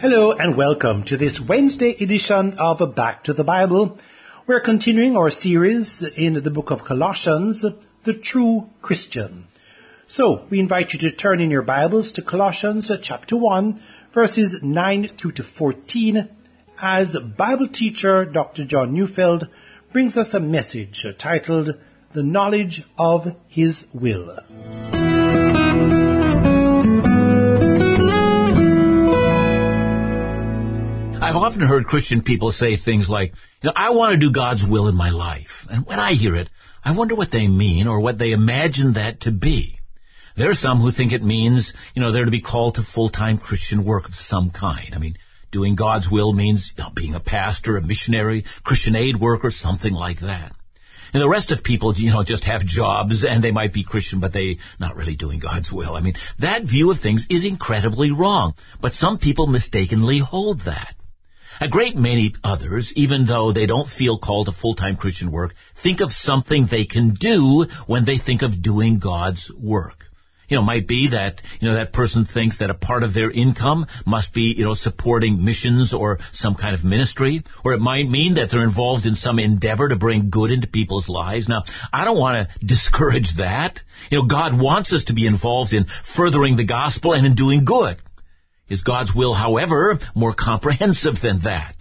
Hello and welcome to this Wednesday edition of Back to the Bible. We're continuing our series in the book of Colossians, The True Christian. So, we invite you to turn in your Bibles to Colossians chapter 1, verses 9 through to 14, as Bible teacher Dr. John Neufeld brings us a message titled, The Knowledge of His Will. I've often heard Christian people say things like, you know, I want to do God's will in my life. And when I hear it, I wonder what they mean or what they imagine that to be. There are some who think it means, you know, they're to be called to full-time Christian work of some kind. I mean, doing God's will means you know, being a pastor, a missionary, Christian aid worker, something like that. And the rest of people, you know, just have jobs and they might be Christian, but they not really doing God's will. I mean, that view of things is incredibly wrong. But some people mistakenly hold that. A great many others, even though they don't feel called to full-time Christian work, think of something they can do when they think of doing God's work. You know, might be that, you know, that person thinks that a part of their income must be, you know, supporting missions or some kind of ministry, or it might mean that they're involved in some endeavor to bring good into people's lives. Now, I don't want to discourage that. You know, God wants us to be involved in furthering the gospel and in doing good. Is God's will, however, more comprehensive than that?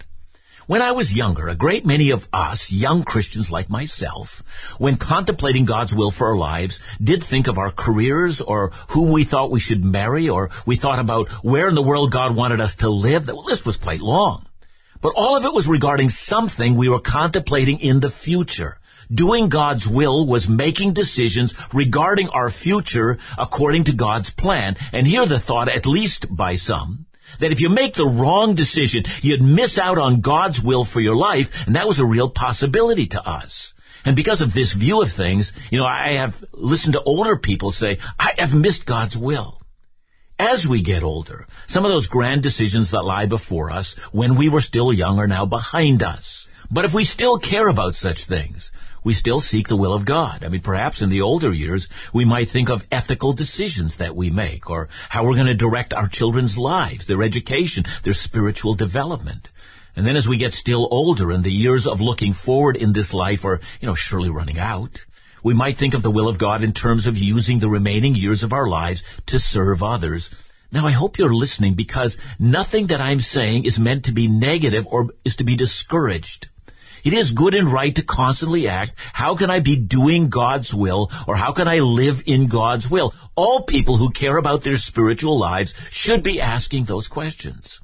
When I was younger, a great many of us, young Christians like myself, when contemplating God's will for our lives, did think of our careers or whom we thought we should marry or we thought about where in the world God wanted us to live. The list was quite long. But all of it was regarding something we were contemplating in the future. Doing God's will was making decisions regarding our future according to God's plan. And here the thought, at least by some, that if you make the wrong decision, you'd miss out on God's will for your life, and that was a real possibility to us. And because of this view of things, you know, I have listened to older people say, I have missed God's will. As we get older, some of those grand decisions that lie before us when we were still young are now behind us. But if we still care about such things, we still seek the will of God. I mean, perhaps in the older years, we might think of ethical decisions that we make, or how we're going to direct our children's lives, their education, their spiritual development. And then as we get still older and the years of looking forward in this life are, you know, surely running out, we might think of the will of God in terms of using the remaining years of our lives to serve others. Now I hope you're listening because nothing that I'm saying is meant to be negative or is to be discouraged. It is good and right to constantly ask, how can I be doing God's will or how can I live in God's will? All people who care about their spiritual lives should be asking those questions.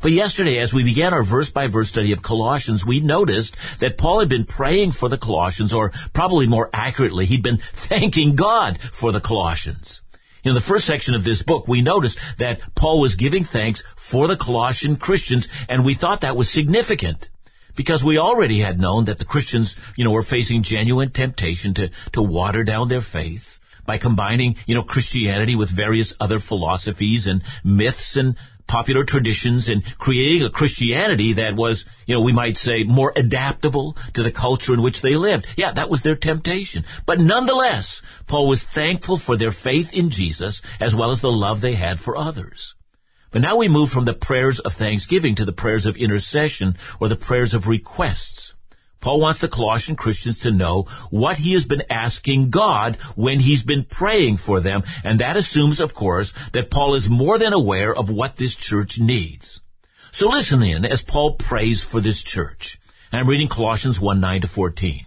But yesterday, as we began our verse by verse study of Colossians, we noticed that Paul had been praying for the Colossians, or probably more accurately, he'd been thanking God for the Colossians. In the first section of this book, we noticed that Paul was giving thanks for the Colossian Christians, and we thought that was significant because we already had known that the Christians, you know, were facing genuine temptation to, to water down their faith by combining, you know, Christianity with various other philosophies and myths and popular traditions and creating a Christianity that was, you know, we might say more adaptable to the culture in which they lived. Yeah, that was their temptation. But nonetheless, Paul was thankful for their faith in Jesus as well as the love they had for others. But now we move from the prayers of thanksgiving to the prayers of intercession or the prayers of requests. Paul wants the Colossian Christians to know what he has been asking God when he's been praying for them, and that assumes, of course, that Paul is more than aware of what this church needs. So listen in as Paul prays for this church. I'm reading Colossians 1, 9 to 14.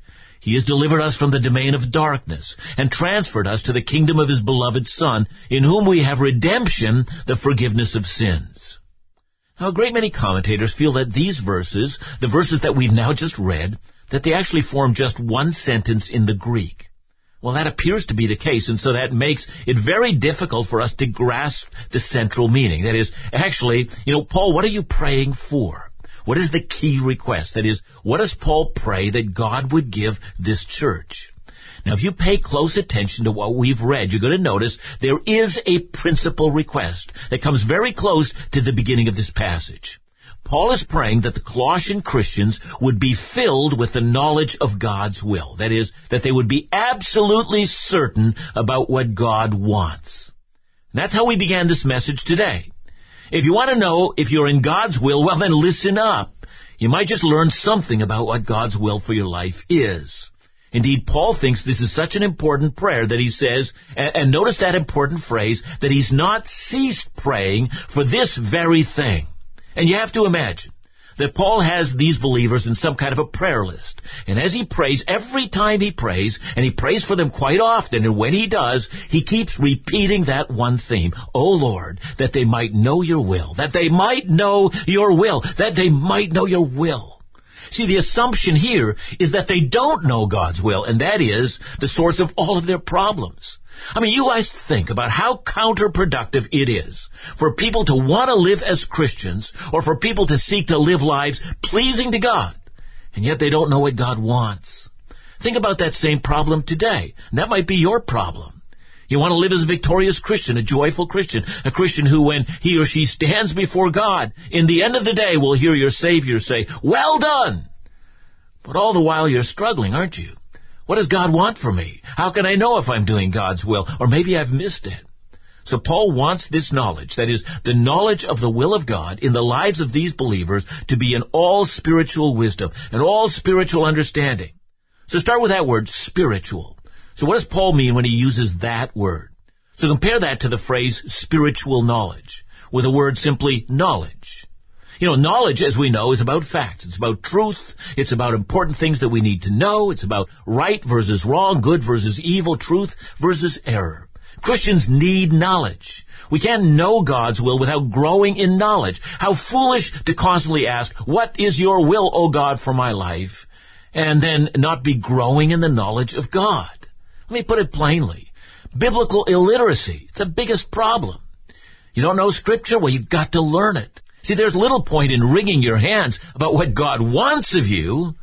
He has delivered us from the domain of darkness and transferred us to the kingdom of his beloved Son, in whom we have redemption, the forgiveness of sins. Now, a great many commentators feel that these verses, the verses that we've now just read, that they actually form just one sentence in the Greek. Well, that appears to be the case, and so that makes it very difficult for us to grasp the central meaning. That is, actually, you know, Paul, what are you praying for? What is the key request? That is, what does Paul pray that God would give this church? Now, if you pay close attention to what we've read, you're going to notice there is a principal request that comes very close to the beginning of this passage. Paul is praying that the Colossian Christians would be filled with the knowledge of God's will. That is, that they would be absolutely certain about what God wants. And that's how we began this message today. If you want to know if you're in God's will, well then listen up. You might just learn something about what God's will for your life is. Indeed, Paul thinks this is such an important prayer that he says, and, and notice that important phrase, that he's not ceased praying for this very thing. And you have to imagine that Paul has these believers in some kind of a prayer list. And as he prays, every time he prays, and he prays for them quite often, and when he does, he keeps repeating that one theme. Oh Lord, that they might know your will, that they might know your will, that they might know your will. See, the assumption here is that they don't know God's will, and that is the source of all of their problems. I mean, you guys think about how counterproductive it is for people to want to live as Christians or for people to seek to live lives pleasing to God, and yet they don't know what God wants. Think about that same problem today. And that might be your problem. You want to live as a victorious Christian, a joyful Christian, a Christian who when he or she stands before God, in the end of the day will hear your Savior say, well done! But all the while you're struggling, aren't you? What does God want from me? How can I know if I'm doing God's will? Or maybe I've missed it. So Paul wants this knowledge, that is, the knowledge of the will of God in the lives of these believers to be in all spiritual wisdom and all spiritual understanding. So start with that word, spiritual. So what does Paul mean when he uses that word? So compare that to the phrase spiritual knowledge with the word simply knowledge. You know, knowledge, as we know, is about facts. It's about truth. It's about important things that we need to know. It's about right versus wrong, good versus evil, truth versus error. Christians need knowledge. We can't know God's will without growing in knowledge. How foolish to constantly ask, what is your will, O God, for my life? And then not be growing in the knowledge of God. Let me put it plainly. Biblical illiteracy, it's the biggest problem. You don't know scripture? Well, you've got to learn it. See, there's little point in wringing your hands about what God wants of you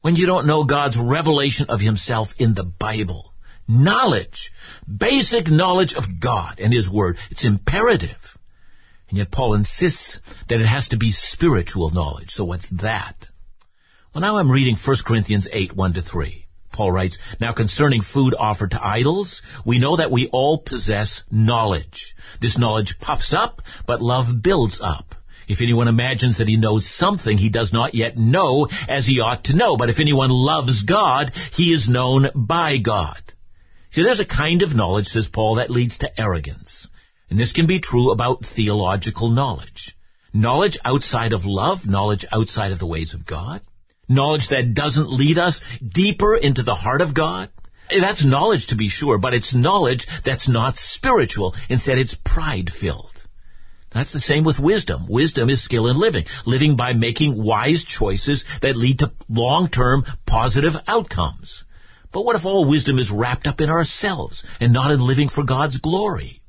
when you don't know God's revelation of himself in the Bible. Knowledge, basic knowledge of God and his word, it's imperative. And yet Paul insists that it has to be spiritual knowledge. So what's that? Well, now I'm reading 1 Corinthians 8, 1 to 3. Paul writes, Now concerning food offered to idols, we know that we all possess knowledge. This knowledge puffs up, but love builds up. If anyone imagines that he knows something he does not yet know as he ought to know, but if anyone loves God, he is known by God. See, there's a kind of knowledge, says Paul, that leads to arrogance. And this can be true about theological knowledge. Knowledge outside of love, knowledge outside of the ways of God, knowledge that doesn't lead us deeper into the heart of God. That's knowledge to be sure, but it's knowledge that's not spiritual. Instead, it's pride filled. That's the same with wisdom. Wisdom is skill in living. Living by making wise choices that lead to long-term positive outcomes. But what if all wisdom is wrapped up in ourselves and not in living for God's glory?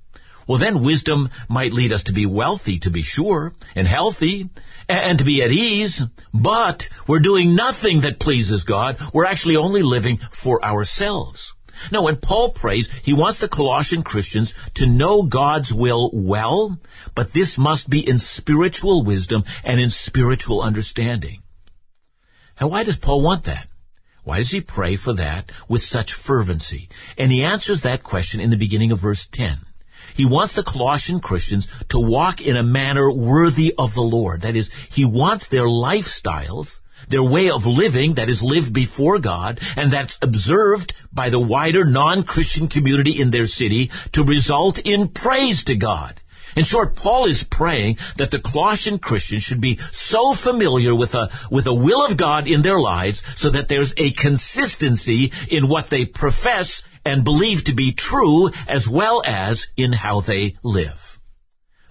Well, then wisdom might lead us to be wealthy, to be sure, and healthy, and to be at ease, but we're doing nothing that pleases God. We're actually only living for ourselves. Now, when Paul prays, he wants the Colossian Christians to know God's will well, but this must be in spiritual wisdom and in spiritual understanding. Now, why does Paul want that? Why does he pray for that with such fervency? And he answers that question in the beginning of verse 10. He wants the Colossian Christians to walk in a manner worthy of the Lord. That is, he wants their lifestyles their way of living that is lived before God and that's observed by the wider non-Christian community in their city to result in praise to God. In short, Paul is praying that the Colossian Christians should be so familiar with a, with the will of God in their lives so that there's a consistency in what they profess and believe to be true as well as in how they live.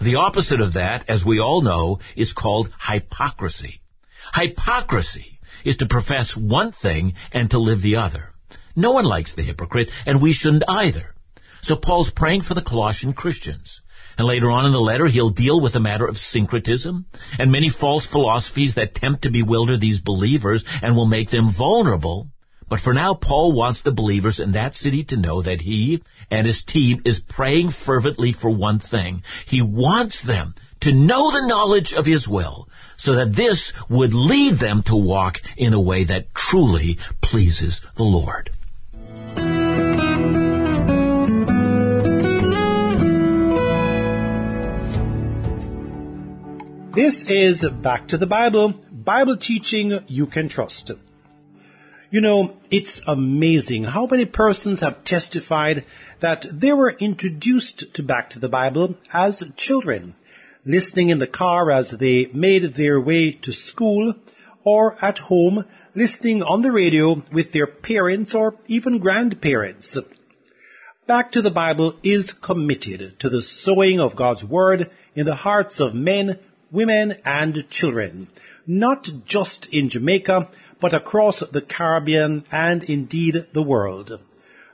The opposite of that, as we all know, is called hypocrisy. Hypocrisy is to profess one thing and to live the other. No one likes the hypocrite, and we shouldn't either. So Paul's praying for the Colossian Christians. And later on in the letter, he'll deal with the matter of syncretism and many false philosophies that tempt to bewilder these believers and will make them vulnerable. But for now, Paul wants the believers in that city to know that he and his team is praying fervently for one thing. He wants them to know the knowledge of his will so that this would lead them to walk in a way that truly pleases the Lord. This is Back to the Bible, Bible teaching you can trust. You know, it's amazing how many persons have testified that they were introduced to Back to the Bible as children, listening in the car as they made their way to school, or at home, listening on the radio with their parents or even grandparents. Back to the Bible is committed to the sowing of God's Word in the hearts of men, women, and children, not just in Jamaica, but across the Caribbean and indeed the world.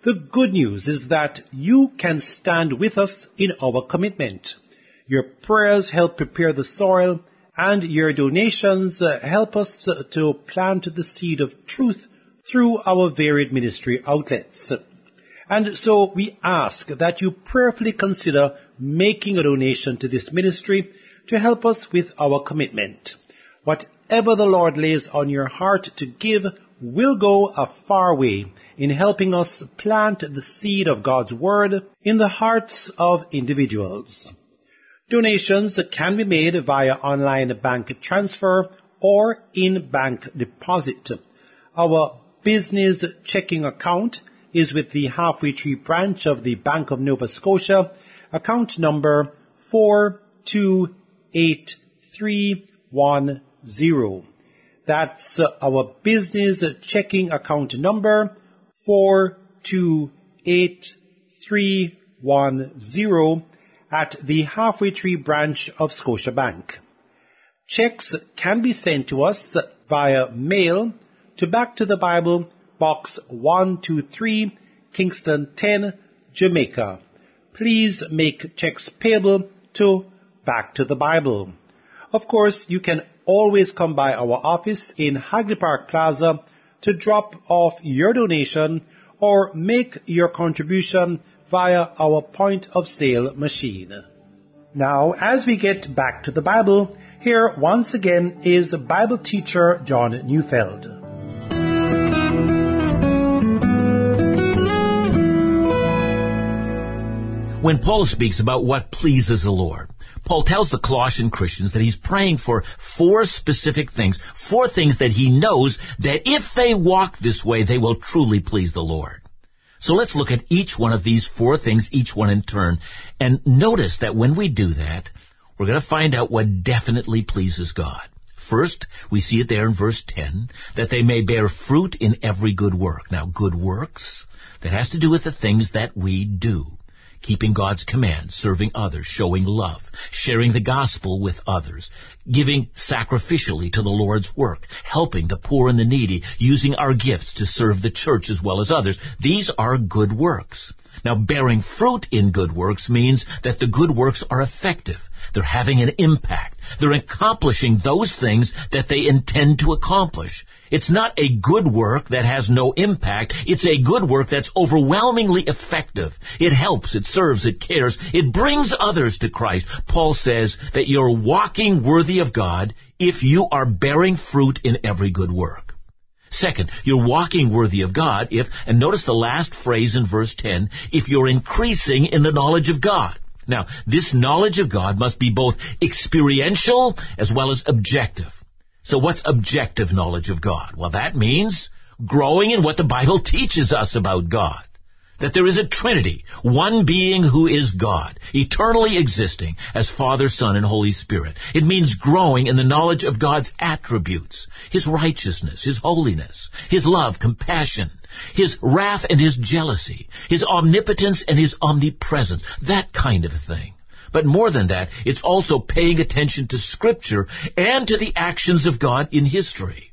The good news is that you can stand with us in our commitment. Your prayers help prepare the soil and your donations uh, help us to plant the seed of truth through our varied ministry outlets. And so we ask that you prayerfully consider making a donation to this ministry to help us with our commitment. Whatever the Lord lays on your heart to give will go a far way in helping us plant the seed of God's Word in the hearts of individuals. Donations can be made via online bank transfer or in bank deposit. Our business checking account is with the Halfway Tree branch of the Bank of Nova Scotia, account number 42831 zero. That's uh, our business checking account number four two eight three one zero at the Halfway Tree branch of Scotiabank. Checks can be sent to us via mail to Back to the Bible, Box 123, Kingston 10, Jamaica. Please make checks payable to Back to the Bible. Of course, you can always come by our office in Hagley Park Plaza to drop off your donation or make your contribution via our point of sale machine. Now, as we get back to the Bible, here once again is Bible teacher John Neufeld. When Paul speaks about what pleases the Lord, Paul tells the Colossian Christians that he's praying for four specific things, four things that he knows that if they walk this way, they will truly please the Lord. So let's look at each one of these four things, each one in turn, and notice that when we do that, we're going to find out what definitely pleases God. First, we see it there in verse 10, that they may bear fruit in every good work. Now, good works, that has to do with the things that we do keeping God's commands, serving others, showing love, sharing the gospel with others, giving sacrificially to the Lord's work, helping the poor and the needy, using our gifts to serve the church as well as others. These are good works. Now, bearing fruit in good works means that the good works are effective. They're having an impact. They're accomplishing those things that they intend to accomplish. It's not a good work that has no impact. It's a good work that's overwhelmingly effective. It helps, it serves, it cares, it brings others to Christ. Paul says that you're walking worthy of God if you are bearing fruit in every good work. Second, you're walking worthy of God if, and notice the last phrase in verse 10, if you're increasing in the knowledge of God. Now, this knowledge of God must be both experiential as well as objective. So what's objective knowledge of God? Well, that means growing in what the Bible teaches us about God. That there is a Trinity, one being who is God, eternally existing as Father, Son, and Holy Spirit. It means growing in the knowledge of God's attributes, His righteousness, His holiness, His love, compassion, His wrath and His jealousy, His omnipotence and His omnipresence, that kind of thing. But more than that, it's also paying attention to Scripture and to the actions of God in history.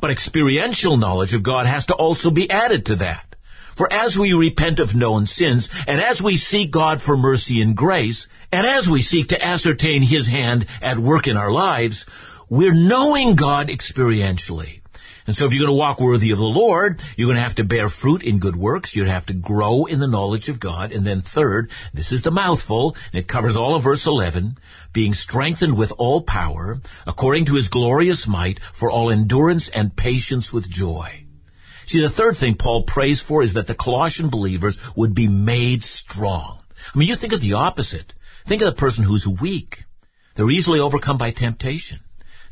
But experiential knowledge of God has to also be added to that. For as we repent of known sins, and as we seek God for mercy and grace, and as we seek to ascertain His hand at work in our lives, we're knowing God experientially. And so if you're going to walk worthy of the Lord, you're going to have to bear fruit in good works. To have to grow in the knowledge of God. And then third, this is the mouthful, and it covers all of verse 11, being strengthened with all power, according to his glorious might, for all endurance and patience with joy. See, the third thing Paul prays for is that the Colossian believers would be made strong. I mean, you think of the opposite. Think of the person who's weak. They're easily overcome by temptation.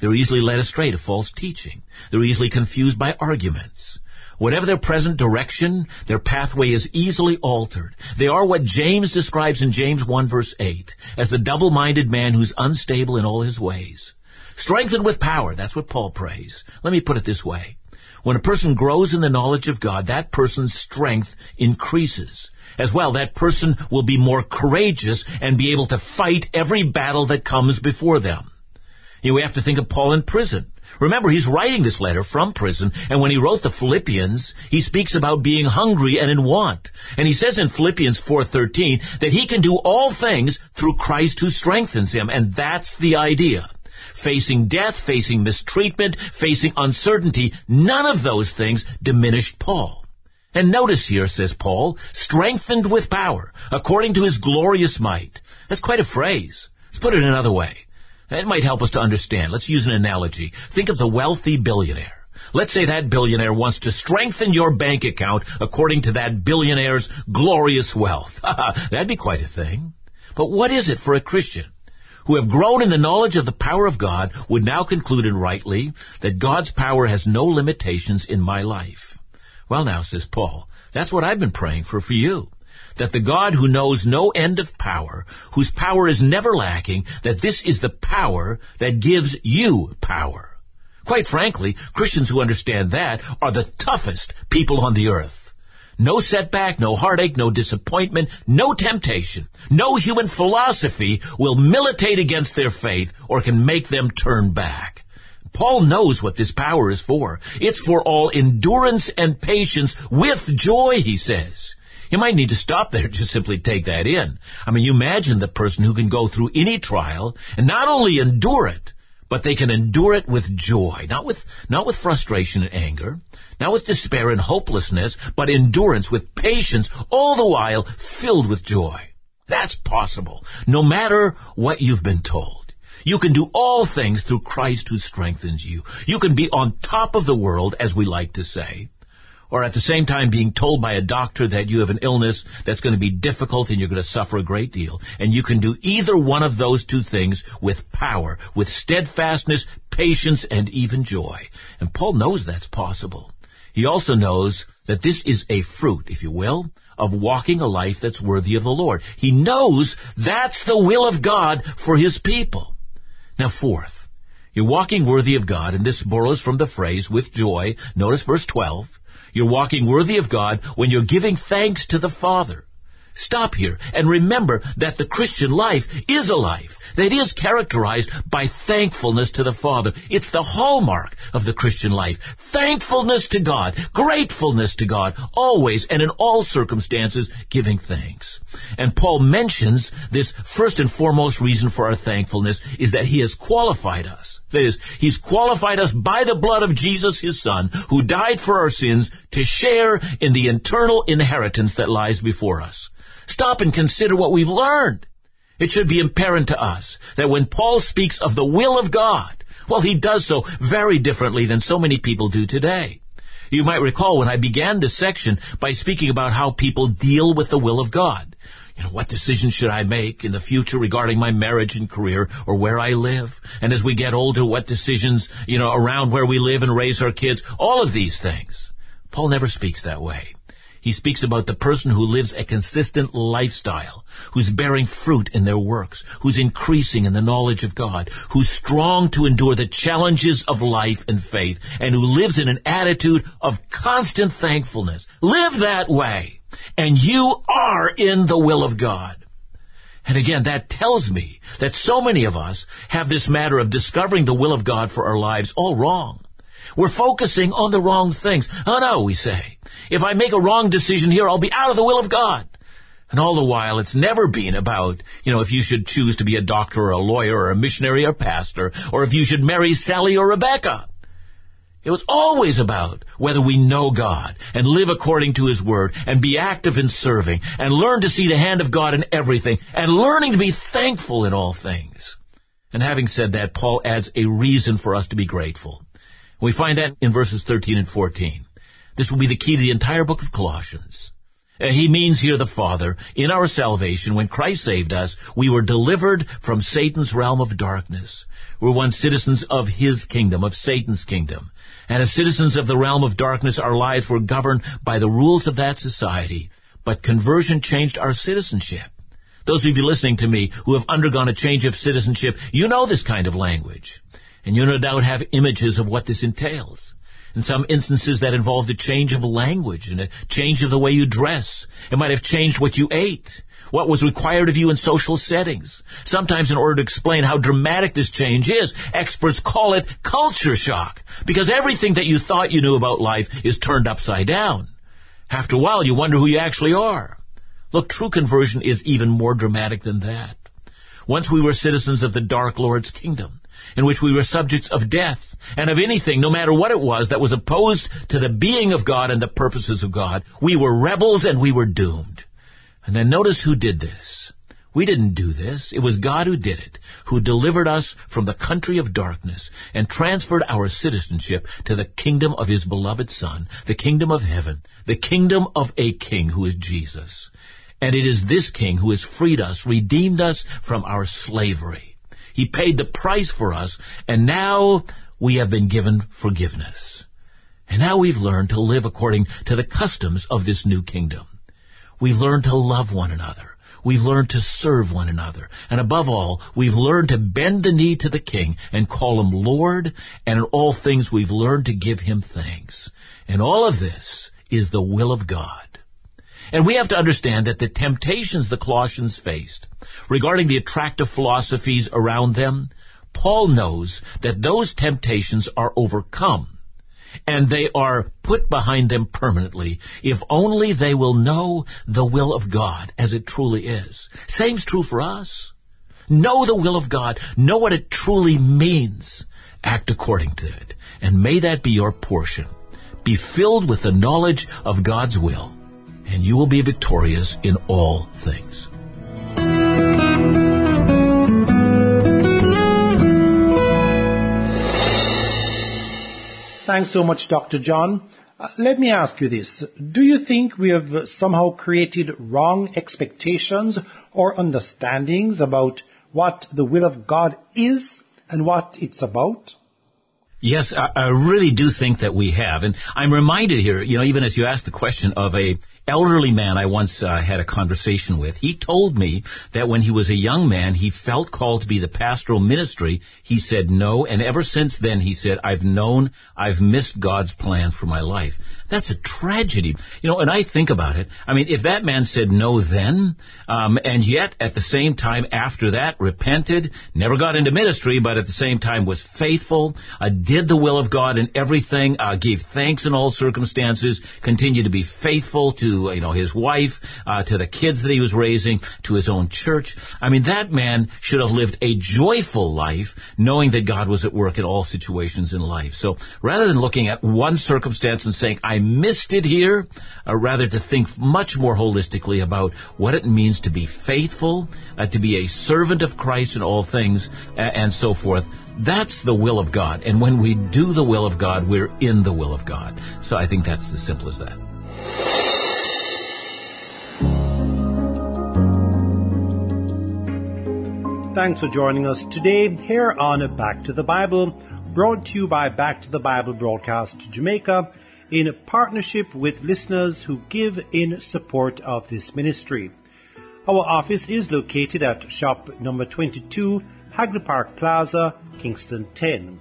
They're easily led astray to false teaching. They're easily confused by arguments. Whatever their present direction, their pathway is easily altered. They are what James describes in James 1 verse 8 as the double-minded man who's unstable in all his ways. Strengthened with power, that's what Paul prays. Let me put it this way. When a person grows in the knowledge of God, that person's strength increases. As well, that person will be more courageous and be able to fight every battle that comes before them. You know, we have to think of Paul in prison. Remember, he's writing this letter from prison, and when he wrote the Philippians, he speaks about being hungry and in want. And he says in Philippians 4.13 that he can do all things through Christ who strengthens him, and that's the idea. Facing death, facing mistreatment, facing uncertainty, none of those things diminished Paul. And notice here, says Paul, strengthened with power, according to his glorious might. That's quite a phrase. Let's put it another way. That might help us to understand. Let's use an analogy. Think of the wealthy billionaire. Let's say that billionaire wants to strengthen your bank account according to that billionaire's glorious wealth. That'd be quite a thing. But what is it for a Christian who have grown in the knowledge of the power of God would now conclude and rightly that God's power has no limitations in my life? Well now, says Paul, that's what I've been praying for for you that the God who knows no end of power, whose power is never lacking, that this is the power that gives you power. Quite frankly, Christians who understand that are the toughest people on the earth. No setback, no heartache, no disappointment, no temptation, no human philosophy will militate against their faith or can make them turn back. Paul knows what this power is for. It's for all endurance and patience with joy, he says. You might need to stop there just simply take that in. I mean, you imagine the person who can go through any trial and not only endure it, but they can endure it with joy, not with, not with frustration and anger, not with despair and hopelessness, but endurance with patience, all the while filled with joy. That's possible, no matter what you've been told. You can do all things through Christ who strengthens you. You can be on top of the world, as we like to say or at the same time being told by a doctor that you have an illness that's going to be difficult and you're going to suffer a great deal. And you can do either one of those two things with power, with steadfastness, patience, and even joy. And Paul knows that's possible. He also knows that this is a fruit, if you will, of walking a life that's worthy of the Lord. He knows that's the will of God for His people. Now fourth, you're walking worthy of God, and this borrows from the phrase, with joy. Notice verse 12. You're walking worthy of God when you're giving thanks to the Father. Stop here and remember that the Christian life is a life that is characterized by thankfulness to the Father. It's the hallmark of the Christian life. Thankfulness to God, gratefulness to God, always and in all circumstances giving thanks. And Paul mentions this first and foremost reason for our thankfulness is that he has qualified us. That is, he's qualified us by the blood of Jesus, his son, who died for our sins to share in the eternal inheritance that lies before us. Stop and consider what we've learned. It should be apparent to us that when Paul speaks of the will of God, well, he does so very differently than so many people do today. You might recall when I began this section by speaking about how people deal with the will of God. You know, what decisions should I make in the future regarding my marriage and career or where I live? And as we get older, what decisions, you know, around where we live and raise our kids? All of these things. Paul never speaks that way. He speaks about the person who lives a consistent lifestyle, who's bearing fruit in their works, who's increasing in the knowledge of God, who's strong to endure the challenges of life and faith, and who lives in an attitude of constant thankfulness. Live that way, and you are in the will of God. And again, that tells me that so many of us have this matter of discovering the will of God for our lives all wrong. We're focusing on the wrong things. Oh no, we say. If I make a wrong decision here, I'll be out of the will of God. And all the while, it's never been about, you know, if you should choose to be a doctor or a lawyer or a missionary or pastor, or if you should marry Sally or Rebecca. It was always about whether we know God and live according to His Word and be active in serving and learn to see the hand of God in everything and learning to be thankful in all things. And having said that, Paul adds a reason for us to be grateful. We find that in verses 13 and 14. This will be the key to the entire book of Colossians. Uh, he means here the Father. In our salvation, when Christ saved us, we were delivered from Satan's realm of darkness. We're once citizens of His kingdom, of Satan's kingdom. And as citizens of the realm of darkness, our lives were governed by the rules of that society. But conversion changed our citizenship. Those of you listening to me who have undergone a change of citizenship, you know this kind of language. And you no doubt have images of what this entails. In some instances that involved a change of language and a change of the way you dress. It might have changed what you ate what was required of you in social settings. Sometimes in order to explain how dramatic this change is, experts call it culture shock, because everything that you thought you knew about life is turned upside down. After a while, you wonder who you actually are. Look, true conversion is even more dramatic than that. Once we were citizens of the Dark Lord's kingdom, in which we were subjects of death and of anything, no matter what it was, that was opposed to the being of God and the purposes of God. We were rebels and we were doomed. And then notice who did this. We didn't do this. It was God who did it, who delivered us from the country of darkness and transferred our citizenship to the kingdom of His beloved Son, the kingdom of heaven, the kingdom of a king who is Jesus. And it is this king who has freed us, redeemed us from our slavery. He paid the price for us, and now we have been given forgiveness. And now we've learned to live according to the customs of this new kingdom. We've learned to love one another. We've learned to serve one another. And above all, we've learned to bend the knee to the King and call him Lord, and in all things we've learned to give him thanks. And all of this is the will of God. And we have to understand that the temptations the Colossians faced regarding the attractive philosophies around them, Paul knows that those temptations are overcome and they are put behind them permanently if only they will know the will of God as it truly is. Same's true for us. Know the will of God. Know what it truly means. Act according to it. And may that be your portion. Be filled with the knowledge of God's will, and you will be victorious in all things. Thanks so much, Dr. John. Uh, let me ask you this. Do you think we have somehow created wrong expectations or understandings about what the will of God is and what it's about? Yes, I, I, really do think that we have. And I'm reminded here, you know, even as you asked the question of a elderly man I once uh, had a conversation with. He told me that when he was a young man, he felt called to be the pastoral ministry. He said no, and ever since then, he said, I've known I've missed God's plan for my life. That's a tragedy. You know, and I think about it. I mean, if that man said no then, um, and yet at the same time after that repented, never got into ministry, but at the same time was faithful, uh, did the will of God in everything, uh, gave thanks in all circumstances, continued to be faithful you know his wife, uh, to the kids that he was raising, to his own church. I mean, that man should have lived a joyful life, knowing that God was at work in all situations in life. So rather than looking at one circumstance and saying I missed it here, uh, rather to think much more holistically about what it means to be faithful, uh, to be a servant of Christ in all things, and so forth. That's the will of God. And when we do the will of God, we're in the will of God. So I think that's as simple as that. Thanks for joining us today here on Back to the Bible, brought to you by Back to the Bible Broadcast Jamaica in partnership with listeners who give in support of this ministry. Our office is located at shop number 22, Hagley Park Plaza, Kingston 10.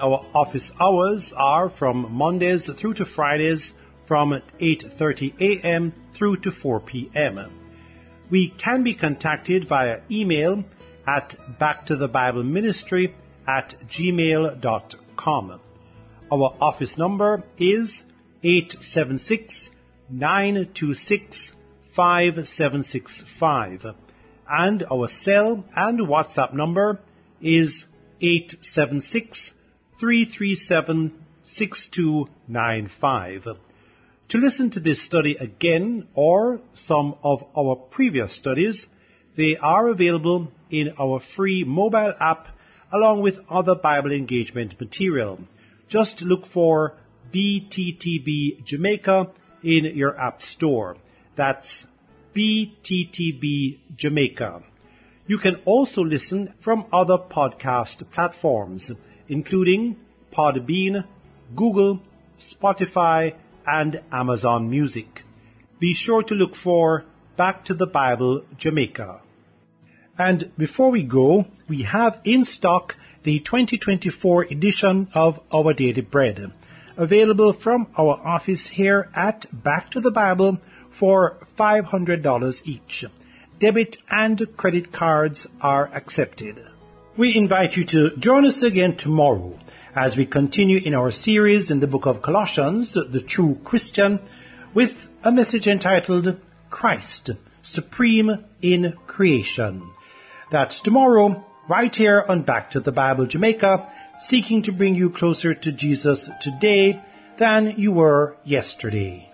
Our office hours are from Mondays through to Fridays from 8:30 a.m. through to 4 p.m. We can be contacted via email at backtothebibleministry at gmail.com. Our office number is 876 926 5765 and our cell and WhatsApp number is 876 337 6295. To listen to this study again or some of our previous studies, they are available in our free mobile app along with other Bible engagement material. Just look for BTTB Jamaica in your app store. That's BTTB Jamaica. You can also listen from other podcast platforms, including Podbean, Google, Spotify, and Amazon Music. Be sure to look for Back to the Bible Jamaica. And before we go, we have in stock the 2024 edition of Our Daily Bread, available from our office here at Back to the Bible for $500 each. Debit and credit cards are accepted. We invite you to join us again tomorrow as we continue in our series in the book of Colossians, The True Christian, with a message entitled Christ, Supreme in Creation. That's tomorrow, right here on Back to the Bible Jamaica, seeking to bring you closer to Jesus today than you were yesterday.